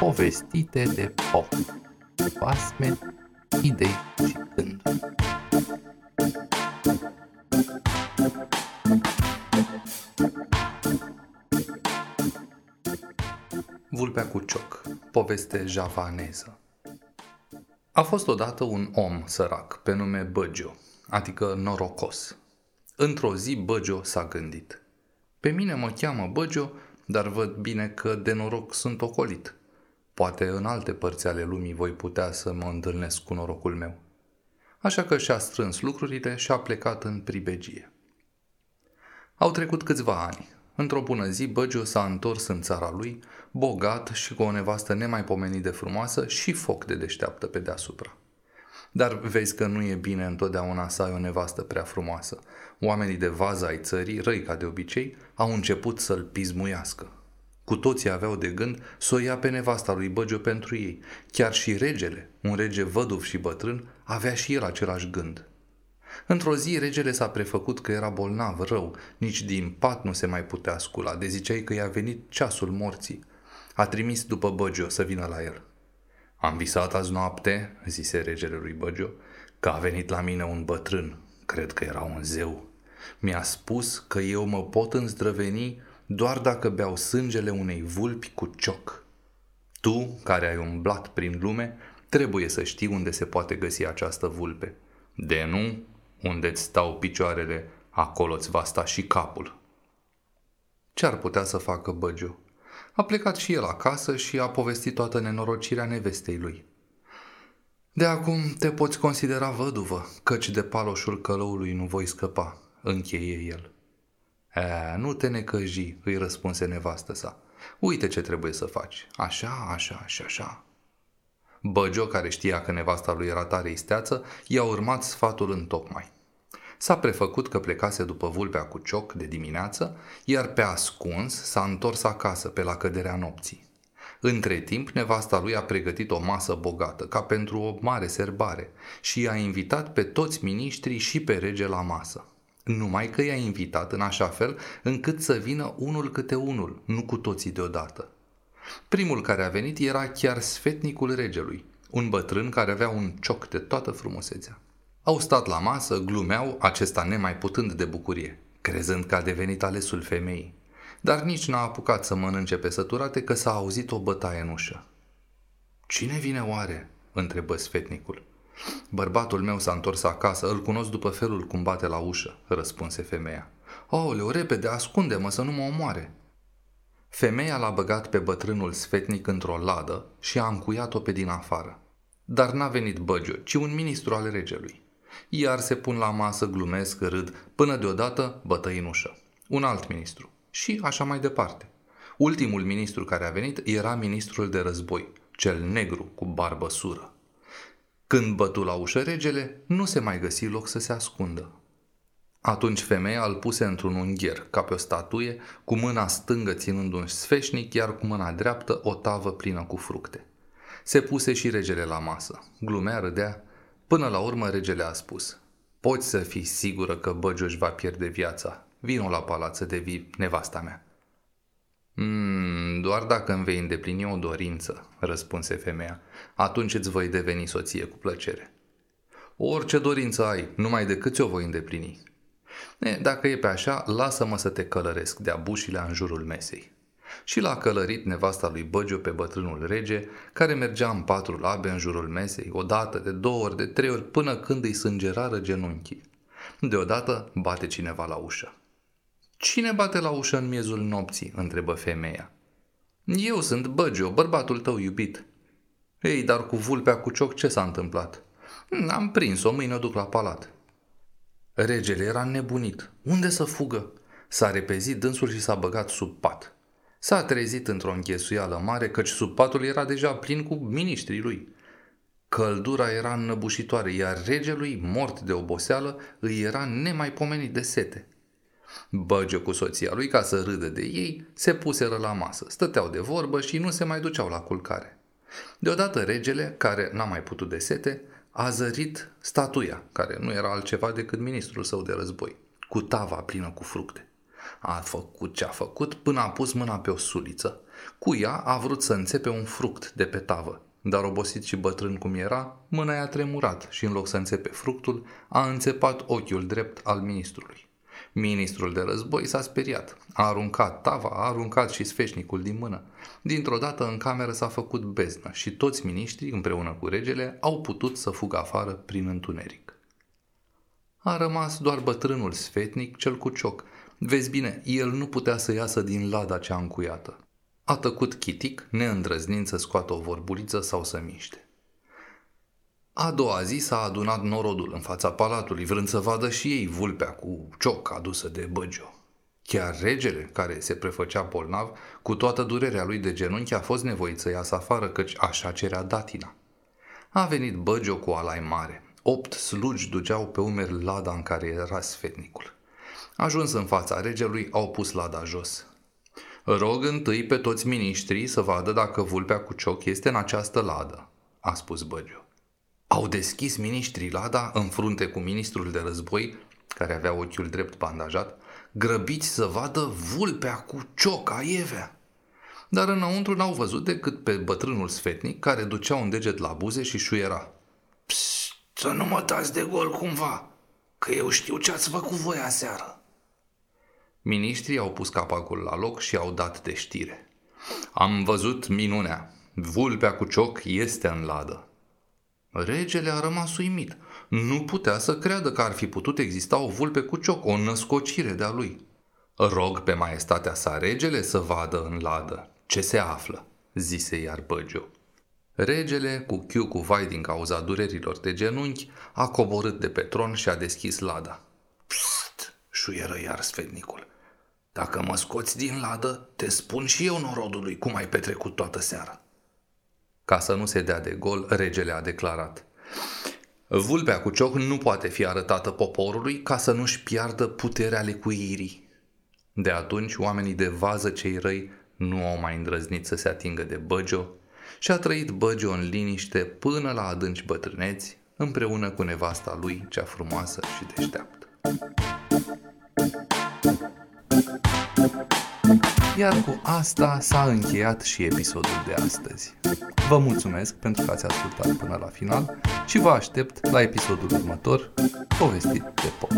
Povestite de pop Basme, idei și gânduri Vulpea cu cioc, poveste javaneză A fost odată un om sărac pe nume Băgio, adică norocos. Într-o zi Băgio s-a gândit. Pe mine mă cheamă Băgio, dar văd bine că de noroc sunt ocolit. Poate în alte părți ale lumii voi putea să mă întâlnesc cu norocul meu. Așa că și-a strâns lucrurile și a plecat în pribegie. Au trecut câțiva ani. Într-o bună zi, Băgio s-a întors în țara lui, bogat și cu o nevastă nemaipomenit de frumoasă și foc de deșteaptă pe deasupra. Dar vezi că nu e bine întotdeauna să ai o nevastă prea frumoasă. Oamenii de vază ai țării, răi ca de obicei, au început să-l pismuiască. Cu toții aveau de gând să o ia pe nevasta lui Băgio pentru ei. Chiar și regele, un rege văduv și bătrân, avea și el același gând. Într-o zi, regele s-a prefăcut că era bolnav, rău, nici din pat nu se mai putea scula, de ziceai că i-a venit ceasul morții. A trimis după Băgio să vină la el. Am visat azi noapte, zise regele lui Băgio, că a venit la mine un bătrân, cred că era un zeu. Mi-a spus că eu mă pot înzdrăveni doar dacă beau sângele unei vulpi cu cioc. Tu, care ai umblat prin lume, trebuie să știi unde se poate găsi această vulpe. De nu, unde-ți stau picioarele, acolo-ți va sta și capul. Ce ar putea să facă Băgiu? A plecat și el acasă și a povestit toată nenorocirea nevestei lui. De acum te poți considera văduvă, căci de paloșul călăului nu voi scăpa, încheie el. E, nu te necăji, îi răspunse nevastă sa. Uite ce trebuie să faci. Așa, așa și așa. Băgio, care știa că nevasta lui era tare isteață, i-a urmat sfatul în tocmai. S-a prefăcut că plecase după vulpea cu cioc de dimineață, iar pe ascuns s-a întors acasă pe la căderea nopții. Între timp, nevasta lui a pregătit o masă bogată, ca pentru o mare serbare, și i-a invitat pe toți miniștrii și pe rege la masă. Numai că i-a invitat în așa fel încât să vină unul câte unul, nu cu toții deodată. Primul care a venit era chiar sfetnicul regelui, un bătrân care avea un cioc de toată frumusețea. Au stat la masă, glumeau, acesta nemai putând de bucurie, crezând că a devenit alesul femeii. Dar nici n-a apucat să mănânce pe săturate că s-a auzit o bătaie în ușă. Cine vine oare?" întrebă sfetnicul. Bărbatul meu s-a întors acasă, îl cunosc după felul cum bate la ușă, răspunse femeia. Aoleu, repede, ascunde-mă să nu mă omoare. Femeia l-a băgat pe bătrânul sfetnic într-o ladă și a încuiat-o pe din afară. Dar n-a venit Băgiu, ci un ministru al regelui. Iar se pun la masă, glumesc, râd, până deodată bătăi în ușă. Un alt ministru. Și așa mai departe. Ultimul ministru care a venit era ministrul de război, cel negru cu barbă sură. Când bătu la ușă regele, nu se mai găsi loc să se ascundă. Atunci femeia îl puse într-un ungher, ca pe o statuie, cu mâna stângă ținând un sfeșnic, iar cu mâna dreaptă o tavă plină cu fructe. Se puse și regele la masă. Glumea, râdea. Până la urmă regele a spus Poți să fii sigură că Băgiu își va pierde viața. Vino la palat să devii nevasta mea. Mm, doar dacă îmi vei îndeplini o dorință, răspunse femeia, atunci îți voi deveni soție cu plăcere. Orice dorință ai, numai decât ți-o voi îndeplini. E, dacă e pe așa, lasă-mă să te călăresc de-a bușile în jurul mesei. Și l-a călărit nevasta lui Băgiu pe bătrânul rege, care mergea în patru labe în jurul mesei, o dată, de două ori, de trei ori, până când îi sângerară genunchii. Deodată bate cineva la ușă. Cine bate la ușă în miezul nopții?" întrebă femeia. Eu sunt Băgiu, bărbatul tău iubit." Ei, dar cu vulpea cu cioc ce s-a întâmplat?" Am prins-o, mâine o duc la palat." Regele era nebunit. Unde să fugă? S-a repezit dânsul și s-a băgat sub pat. S-a trezit într-o înghesuială mare, căci sub patul era deja plin cu miniștrii lui. Căldura era înnăbușitoare, iar regelui, mort de oboseală, îi era nemaipomenit de sete. Băge cu soția lui, ca să râdă de ei, se puseră la masă, stăteau de vorbă și nu se mai duceau la culcare. Deodată regele, care n-a mai putut de sete, a zărit statuia, care nu era altceva decât ministrul său de război, cu tava plină cu fructe. A făcut ce a făcut până a pus mâna pe o suliță. Cu ea a vrut să înțepe un fruct de pe tavă, dar obosit și bătrân cum era, mâna i-a tremurat și în loc să înțepe fructul, a înțepat ochiul drept al ministrului. Ministrul de război s-a speriat. A aruncat tava, a aruncat și sfeșnicul din mână. Dintr-o dată în cameră s-a făcut beznă și toți miniștrii, împreună cu regele, au putut să fugă afară prin întuneric. A rămas doar bătrânul sfetnic, cel cu cioc. Vezi bine, el nu putea să iasă din lada cea încuiată. A tăcut chitic, neîndrăznind să scoată o vorbuliță sau să miște. A doua zi s-a adunat norodul în fața palatului, vrând să vadă și ei vulpea cu cioc adusă de Băgio. Chiar regele, care se prefăcea bolnav, cu toată durerea lui de genunchi a fost nevoit să iasă afară, căci așa cerea datina. A venit Băgio cu alai mare. Opt slugi duceau pe umeri lada în care era sfetnicul. Ajuns în fața regelui, au pus lada jos. Rog întâi pe toți miniștrii să vadă dacă vulpea cu cioc este în această ladă, a spus Băgio. Au deschis miniștrii lada în frunte cu ministrul de război, care avea ochiul drept bandajat, grăbiți să vadă vulpea cu cioca Ievea. Dar înăuntru n-au văzut decât pe bătrânul sfetnic care ducea un deget la buze și șuiera. Psst, să nu mă dați de gol cumva, că eu știu ce ați făcut voi aseară. Ministrii au pus capacul la loc și au dat de știre. Am văzut minunea. Vulpea cu cioc este în ladă. Regele a rămas uimit. Nu putea să creadă că ar fi putut exista o vulpe cu cioc, o născocire de-a lui. Rog pe maestatea sa regele să vadă în ladă ce se află, zise iar Băgio. Regele, cu chiu cu vai din cauza durerilor de genunchi, a coborât de pe tron și a deschis lada. Psst, șuieră iar sfetnicul. Dacă mă scoți din ladă, te spun și eu norodului cum ai petrecut toată seara. Ca să nu se dea de gol, regele a declarat. Vulpea cu cioc nu poate fi arătată poporului ca să nu-și piardă puterea lecuirii. De atunci, oamenii de vază cei răi nu au mai îndrăznit să se atingă de Băgio și a trăit Băgio în liniște până la adânci bătrâneți, împreună cu nevasta lui, cea frumoasă și deșteaptă. Iar cu asta s-a încheiat și episodul de astăzi. Vă mulțumesc pentru că ați ascultat până la final și vă aștept la episodul următor, povestit de pop.